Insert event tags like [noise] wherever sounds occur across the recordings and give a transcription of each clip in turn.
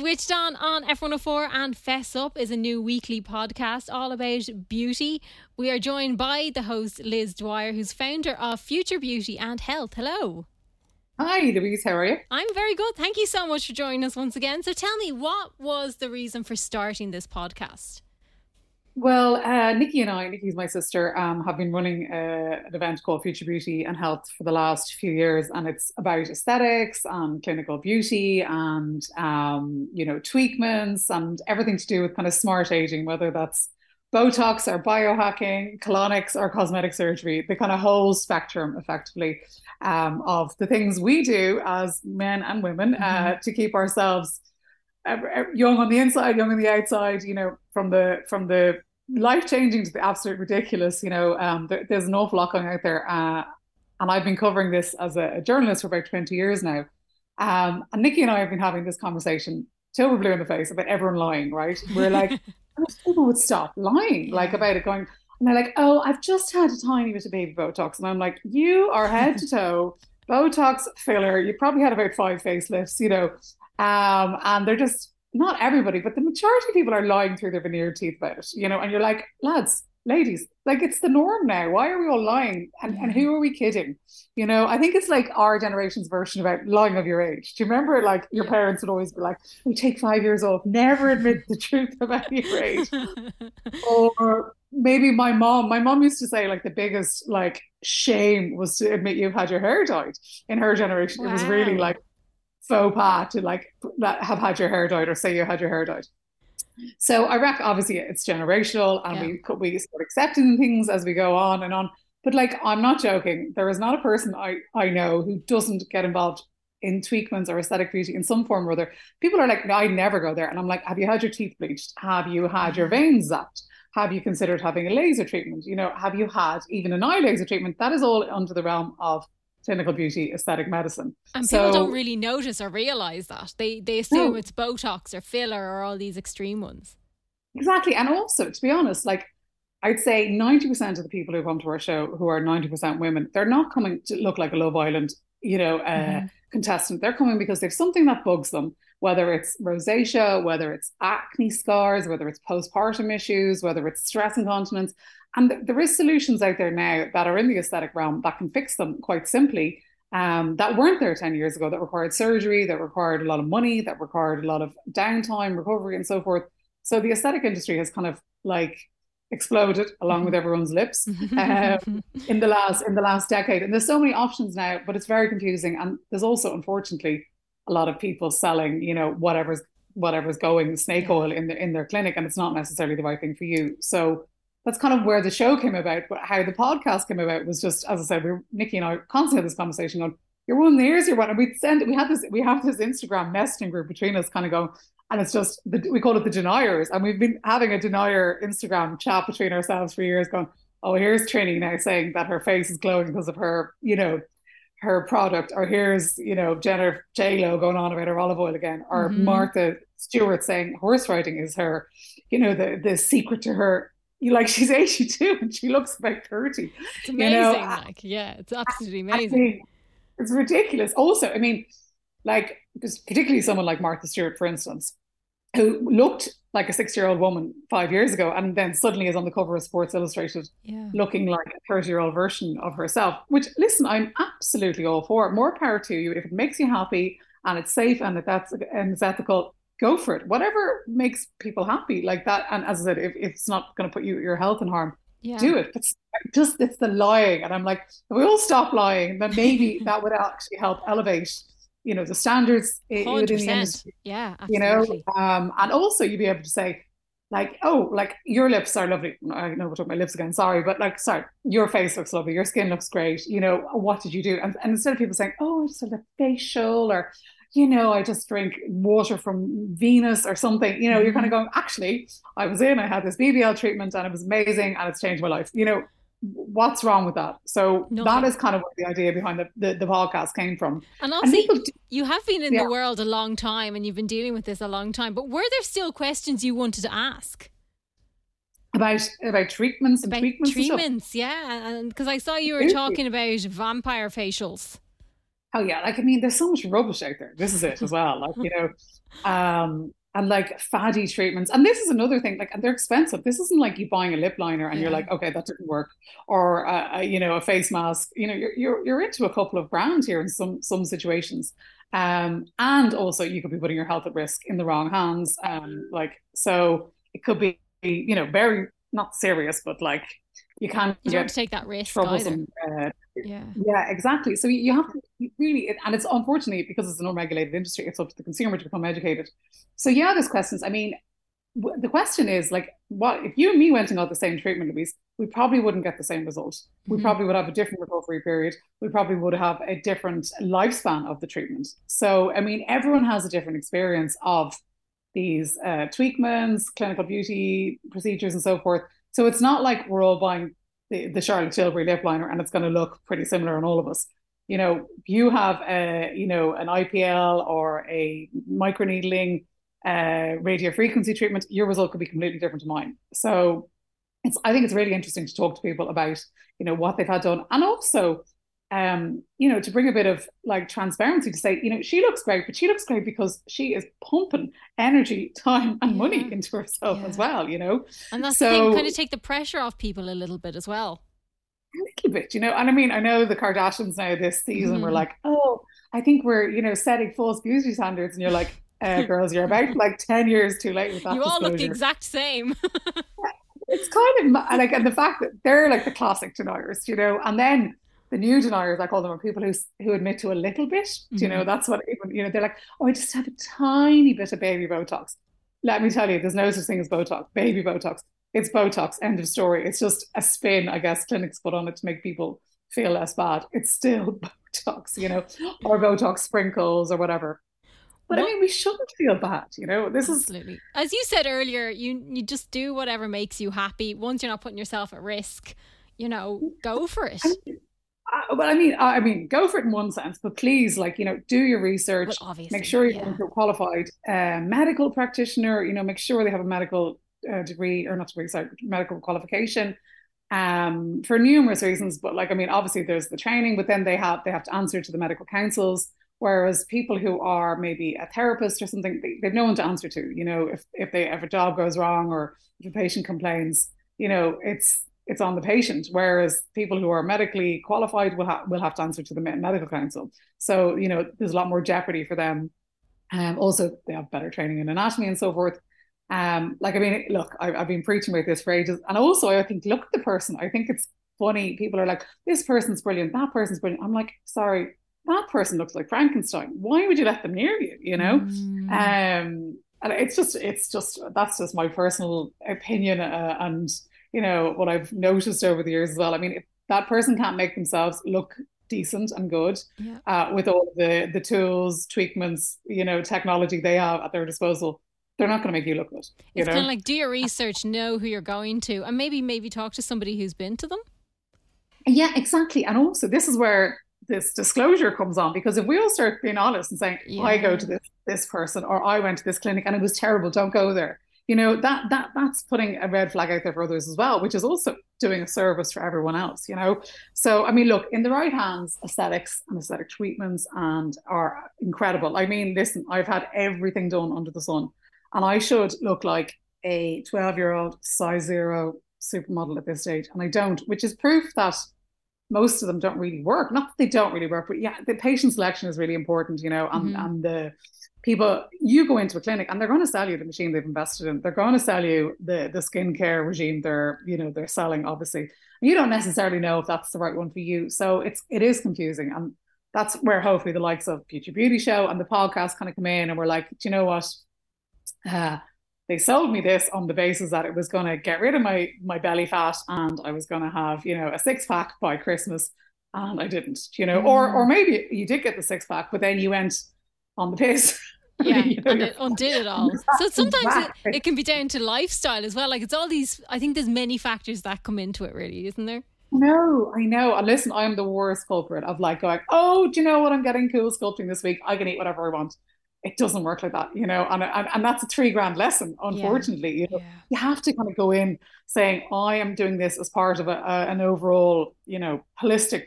Switched On on F104 and Fess Up is a new weekly podcast all about beauty. We are joined by the host Liz Dwyer, who's founder of Future Beauty and Health. Hello. Hi, Louise. How are you? I'm very good. Thank you so much for joining us once again. So tell me, what was the reason for starting this podcast? Well, uh, Nikki and I, Nikki's my sister, um, have been running uh, an event called Future Beauty and Health for the last few years, and it's about aesthetics and clinical beauty and um, you know tweakments and everything to do with kind of smart aging, whether that's Botox or biohacking, colonics or cosmetic surgery, the kind of whole spectrum, effectively, um, of the things we do as men and women uh, mm-hmm. uh, to keep ourselves young on the inside, young on the outside, you know, from the from the life changing to the absolute ridiculous. You know, um, there, there's an awful lot going out there, uh, and I've been covering this as a, a, journalist for about twenty years now. Um, and Nikki and I have been having this conversation till we're blue in the face about everyone lying. Right? We're like, [laughs] people would stop lying, like about it, going. And they're like, "Oh, I've just had a tiny bit of baby Botox," and I'm like, "You are head to toe." Botox filler. You probably had about five facelifts, you know, um, and they're just not everybody, but the majority of people are lying through their veneer teeth about it, you know, and you're like, lads, ladies, like it's the norm now. Why are we all lying? And, and who are we kidding? You know, I think it's like our generation's version about lying of your age. Do you remember like your parents would always be like, we take five years off, never admit the truth about your age. [laughs] or maybe my mom, my mom used to say like the biggest like shame was to admit you've had your hair dyed in her generation. Wow. It was really like faux pas to like have had your hair dyed or say you had your hair dyed. So I reckon obviously it's generational and yeah. we we start accepting things as we go on and on. But like I'm not joking. There is not a person I I know who doesn't get involved in tweakments or aesthetic beauty in some form or other. People are like, no, I never go there. And I'm like, have you had your teeth bleached? Have you had your mm-hmm. veins zapped? Have you considered having a laser treatment? You know, have you had even an eye laser treatment? That is all under the realm of clinical beauty aesthetic medicine. And so, people don't really notice or realize that. They they assume no. it's Botox or filler or all these extreme ones. Exactly. And also, to be honest, like I'd say 90% of the people who come to our show who are 90% women, they're not coming to look like a Love Island, you know, uh, mm-hmm. contestant. They're coming because they've something that bugs them, whether it's rosacea, whether it's acne scars, whether it's postpartum issues, whether it's stress incontinence. And there is solutions out there now that are in the aesthetic realm that can fix them quite simply. Um, that weren't there 10 years ago, that required surgery, that required a lot of money, that required a lot of downtime, recovery, and so forth. So the aesthetic industry has kind of like exploded along with everyone's lips um, in the last in the last decade. And there's so many options now, but it's very confusing. And there's also, unfortunately, a lot of people selling, you know, whatever's whatever's going snake oil in their in their clinic, and it's not necessarily the right thing for you. So that's kind of where the show came about. But how the podcast came about was just, as I said, we were, Nikki and I constantly had this conversation on you're one of the ears, you're one. And we'd send, we had this, we have this Instagram messaging group between us kind of going, and it's just, the, we call it the deniers. And we've been having a denier Instagram chat between ourselves for years going, oh, here's Trinny now saying that her face is glowing because of her, you know, her product, or here's, you know, Jennifer J-Lo going on about her olive oil again, or mm-hmm. Martha Stewart saying horse riding is her, you know, the, the secret to her you like she's [laughs] 82 and she looks about 30 it's amazing you know? like yeah it's absolutely amazing I mean, it's ridiculous also i mean like particularly someone like martha stewart for instance who looked like a six year old woman five years ago and then suddenly is on the cover of sports illustrated yeah. looking like a 30 year old version of herself which listen i'm absolutely all for more power to you if it makes you happy and it's safe and that that's and it's ethical go for it. Whatever makes people happy, like that. And as I said, if, if it's not going to put you your health in harm, yeah. do it. It's just it's the lying, and I'm like, if we all stop lying, then maybe that would actually help elevate, you know, the standards 100%. within the industry. Yeah, absolutely. you know, um, and also you'd be able to say. Like oh, like your lips are lovely. I know we're talking about My lips again. Sorry, but like, sorry, your face looks lovely. Your skin looks great. You know, what did you do? And, and instead of people saying, "Oh, I just had a facial," or you know, I just drink water from Venus or something. You know, you're kind of mm-hmm. going, actually, I was in, I had this BBL treatment and it was amazing and it's changed my life. You know, what's wrong with that? So Nothing. that is kind of what the idea behind the, the, the podcast came from. And also, and do, you have been in yeah. the world a long time and you've been dealing with this a long time, but were there still questions you wanted to ask? About about treatments and about treatments, treatments, yeah, and because I saw you were talking about vampire facials. Oh yeah, like I mean, there's so much rubbish out there. This is it as well. Like you know, [laughs] um, and like fatty treatments. And this is another thing. Like and they're expensive. This isn't like you buying a lip liner and yeah. you're like, okay, that didn't work, or uh, you know, a face mask. You know, you're you're you're into a couple of grand here in some some situations. Um, and also you could be putting your health at risk in the wrong hands. Um, like so, it could be you know very not serious, but like you can't you don't take that risk troublesome. Uh, yeah, yeah, exactly. So you have to really, and it's unfortunately because it's an unregulated industry, it's up to the consumer to become educated. So yeah, there's questions. I mean, the question is like, what if you and me went and got the same treatment, Louise? We probably wouldn't get the same result. We mm-hmm. probably would have a different recovery period. We probably would have a different lifespan of the treatment. So I mean, everyone has a different experience of these uh, tweakments, clinical beauty procedures, and so forth. So it's not like we're all buying the, the Charlotte Tilbury lip liner and it's going to look pretty similar on all of us. You know, you have a, you know, an IPL or a microneedling uh, radio frequency treatment, your result could be completely different to mine. So it's, I think it's really interesting to talk to people about, you know, what they've had done and also um, you know, to bring a bit of like transparency to say, you know, she looks great, but she looks great because she is pumping energy, [laughs] time, and yeah. money into herself yeah. as well, you know. And that's so, the thing, kind of take the pressure off people a little bit as well. A little bit, you know. And I mean, I know the Kardashians now this season mm. were like, oh, I think we're, you know, setting false beauty standards, and you're like, uh, [laughs] girls, you're about like ten years too late with that. You all disclosure. look the exact same. [laughs] it's kind of like, and the fact that they're like the classic deniers, you know, and then the new deniers, I call them, are people who who admit to a little bit. Mm-hmm. you know, mm-hmm. that's what even you know. They're like, oh, I just have a tiny bit of baby Botox. Let me tell you, there's no such thing as Botox, baby Botox. It's Botox. End of story. It's just a spin, I guess, clinics put on it to make people feel less bad. It's still [laughs] Botox, you know, or Botox sprinkles or whatever. But I mean, we shouldn't feel bad, you know. This Absolutely. is as you said earlier. You you just do whatever makes you happy. Once you're not putting yourself at risk, you know, go for it. Uh, well, I mean, I mean, go for it in one sense, but please, like you know, do your research. Well, make sure you're yeah. a qualified uh, medical practitioner. You know, make sure they have a medical uh, degree or not degree, sorry, medical qualification. Um, for numerous reasons, but like I mean, obviously there's the training, but then they have they have to answer to the medical councils. Whereas people who are maybe a therapist or something, they, they have no one to answer to. You know, if if they if a job goes wrong or if a patient complains, you know, it's it's on the patient. Whereas people who are medically qualified will have will have to answer to the medical council. So you know there's a lot more jeopardy for them. Um, also, they have better training in anatomy and so forth. Um, like I mean, look, I, I've been preaching about this for ages, and also I think look at the person. I think it's funny. People are like, this person's brilliant, that person's brilliant. I'm like, sorry, that person looks like Frankenstein. Why would you let them near you? You know, mm. um, and it's just, it's just that's just my personal opinion, uh, and you know, what I've noticed over the years as well. I mean, if that person can't make themselves look decent and good yeah. uh, with all the the tools, tweakments, you know, technology they have at their disposal, they're not going to make you look good. You it's kind of like do your research, know who you're going to, and maybe maybe talk to somebody who's been to them. Yeah, exactly. And also, this is where this disclosure comes on because if we all start being honest and saying, yeah. "I go to this this person" or "I went to this clinic and it was terrible," don't go there you know that that that's putting a red flag out there for others as well which is also doing a service for everyone else you know? So i mean look in the right hands aesthetics and aesthetic treatments and are incredible. I mean listen i've had everything done under the sun and i should look like a 12 year old size zero supermodel at this stage and i don't which is proof that most of them don't really work. Not that they don't really work but yeah the patient selection is really important you know and, mm-hmm. and the people you go into a clinic and they're going to sell you the machine they've invested in. They're going to sell you the the skincare regime they're you know they're selling obviously. You don't necessarily know if that's the right one for you. So it's it is confusing and that's where hopefully the likes of future beauty show and the podcast kind of come in and we're like do you know what? Uh, they sold me this on the basis that it was going to get rid of my my belly fat and I was going to have you know a six pack by Christmas and I didn't you know mm. or or maybe you did get the six pack but then you went on the piss. [laughs] Yeah, you know, and it undid it all. [laughs] So sometimes it, it, can be down to lifestyle as well. Like it's all these. I think there's many factors that come into it, really, isn't there? No, I know. And listen, I'm the worst culprit of like going, oh, do you know what? I'm getting cool sculpting this week. I can eat whatever I want. It doesn't work like that, you know. And and, and that's a three grand lesson. Unfortunately, yeah. you know, yeah. you have to kind of go in saying, I am doing this as part of a, a, an overall, you know, holistic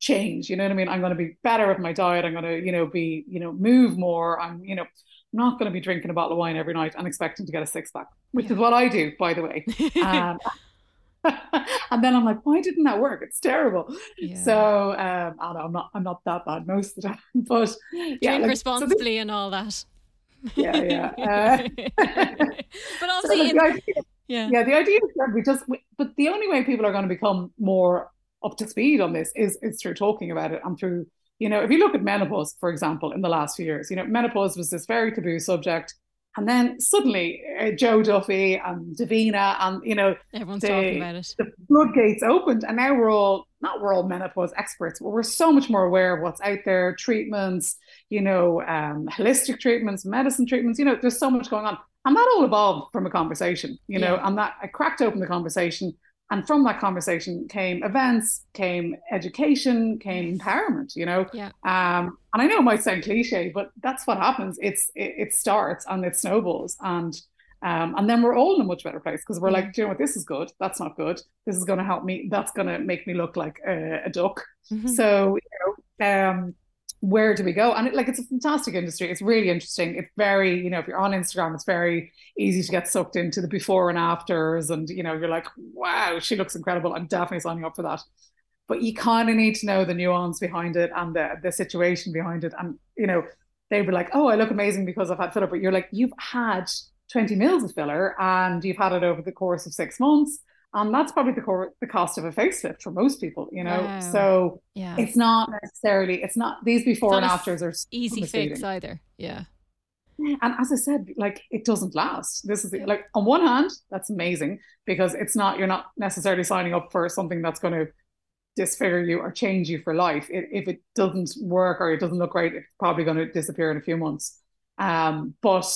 change. You know what I mean? I'm going to be better with my diet. I'm going to, you know, be, you know, move more. I'm, you know, not going to be drinking a bottle of wine every night and expecting to get a six pack, which yeah. is what I do, by the way. [laughs] Um, [laughs] and then I'm like, why didn't that work? It's terrible. Yeah. So um, I am not I'm not that bad most of the time, [laughs] but yeah, drink like, responsibly so this, and all that. Yeah, yeah. Uh, [laughs] but obviously, so idea, yeah, yeah. The idea is that we just, but the only way people are going to become more up to speed on this is is through talking about it and through you know if you look at menopause for example in the last few years you know menopause was this very taboo subject and then suddenly uh, Joe Duffy and Davina and you know everyone's the, talking about it. The floodgates opened, and now we're all not we're all menopause experts, but we're so much more aware of what's out there, treatments, you know, um, holistic treatments, medicine treatments. You know, there's so much going on, and that all evolved from a conversation. You know, yeah. and that I cracked open the conversation, and from that conversation came events, came education, came empowerment, you know. Yeah. Um, and I know it might sound cliche, but that's what happens. It's it, it starts and it snowballs. And um, and then we're all in a much better place because we're like, do you know what, this is good, that's not good. This is gonna help me, that's gonna make me look like a, a duck. Mm-hmm. So, you know, um, where do we go? And it, like it's a fantastic industry. It's really interesting. It's very, you know, if you're on Instagram, it's very easy to get sucked into the before and afters, and you know, you're like, wow, she looks incredible. I'm definitely signing up for that. But you kind of need to know the nuance behind it and the the situation behind it. And you know, they were like, oh, I look amazing because I've had filler. But you're like, you've had 20 mils of filler and you've had it over the course of six months and that's probably the, core, the cost of a facelift for most people, you know. Wow. So yeah. it's not necessarily it's not these before and afters are easy fix either. Yeah. And as I said, like it doesn't last. This is the, like on one hand, that's amazing because it's not you're not necessarily signing up for something that's going to disfigure you or change you for life. It, if it doesn't work or it doesn't look right, it's probably going to disappear in a few months. Um, but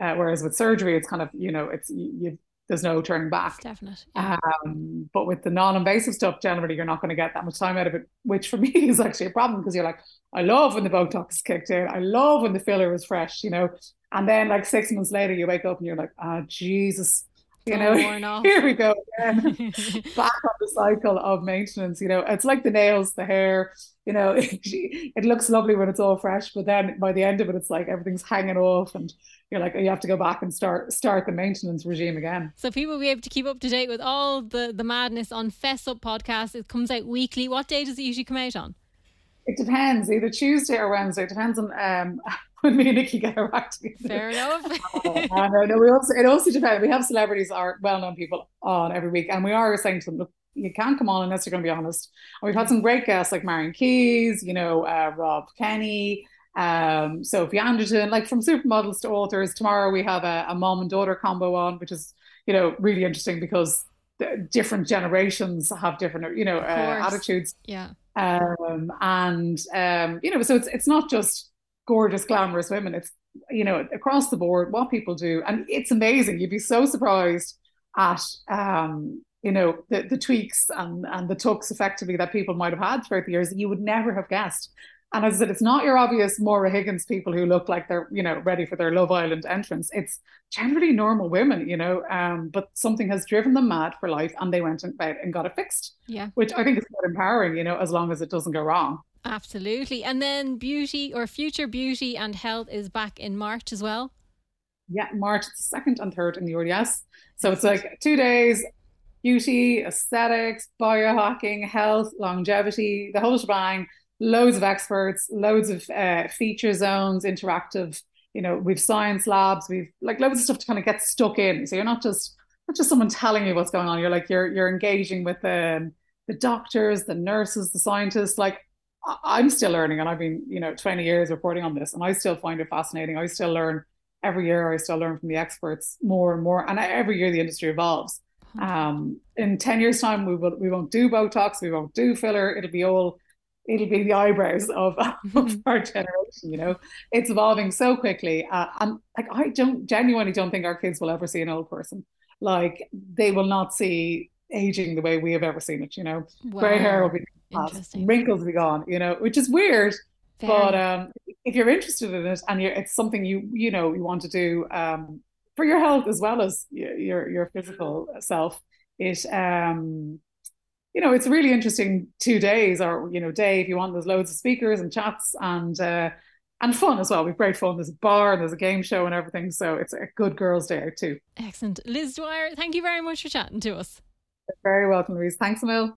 uh, whereas with surgery, it's kind of you know it's you there's no turning back. Definitely. Yeah. Um, but with the non-invasive stuff, generally you're not going to get that much time out of it, which for [laughs] me is actually a problem because you're like, I love when the Botox is kicked in. I love when the filler is fresh, you know. And then like six months later, you wake up and you're like, ah, oh, Jesus, you know, [laughs] here we go again, [laughs] back on the cycle of maintenance. You know, it's like the nails, the hair. You know, [laughs] it, looks lovely when it's all fresh, but then by the end of it, it's like everything's hanging off, and you're like, you have to go back and start start the maintenance regime again. So people will be able to keep up to date with all the the madness on Fess Up podcast. It comes out weekly. What day does it usually come out on? It depends, either Tuesday or Wednesday. It depends on um, when me and Nikki get our act together. Fair enough. [laughs] uh, no, no, we also it also depends. We have celebrities or well known people on every week, and we are saying to them, look, you can't come on unless you're going to be honest. And we've had some great guests like Marian Keyes, you know, uh, Rob Kenny, um, Sophie Anderton, like from supermodels to authors. Tomorrow we have a, a mom and daughter combo on, which is you know really interesting because different generations have different you know uh, attitudes. Yeah. Um, and um, you know, so it's it's not just gorgeous, glamorous women. It's you know across the board what people do, and it's amazing. You'd be so surprised at um, you know the the tweaks and and the tucks effectively that people might have had throughout the years you would never have guessed. And as I said, it's not your obvious Maura Higgins people who look like they're, you know, ready for their Love Island entrance. It's generally normal women, you know, um, but something has driven them mad for life and they went and, and got it fixed. Yeah. Which I think is quite empowering, you know, as long as it doesn't go wrong. Absolutely. And then beauty or future beauty and health is back in March as well. Yeah, March 2nd and 3rd in the RDS. So it's like two days, beauty, aesthetics, biohacking, health, longevity, the whole shebang loads of experts, loads of uh, feature zones, interactive. You know, we've science labs, we've like loads of stuff to kind of get stuck in. So you're not just not just someone telling you what's going on. You're like you're you're engaging with the um, the doctors, the nurses, the scientists. Like I'm still learning, and I've been you know 20 years reporting on this, and I still find it fascinating. I still learn every year. I still learn from the experts more and more, and every year the industry evolves. Um, in 10 years time we will we won't do botox we won't do filler it'll be all it'll be the eyebrows of, [laughs] of mm-hmm. our generation you know it's evolving so quickly uh, and like i don't genuinely don't think our kids will ever see an old person like they will not see aging the way we have ever seen it you know wow. gray hair will be past, wrinkles will be gone you know which is weird Fair. but um if you're interested in it and it's something you you know you want to do um for your health as well as your your physical self it um you know, it's a really interesting two days, or you know, day if you want. There's loads of speakers and chats and uh, and fun as well. We've great fun. There's a bar, and there's a game show, and everything. So it's a good girls' day out too. Excellent, Liz Dwyer. Thank you very much for chatting to us. Very welcome, Louise. Thanks, Emil.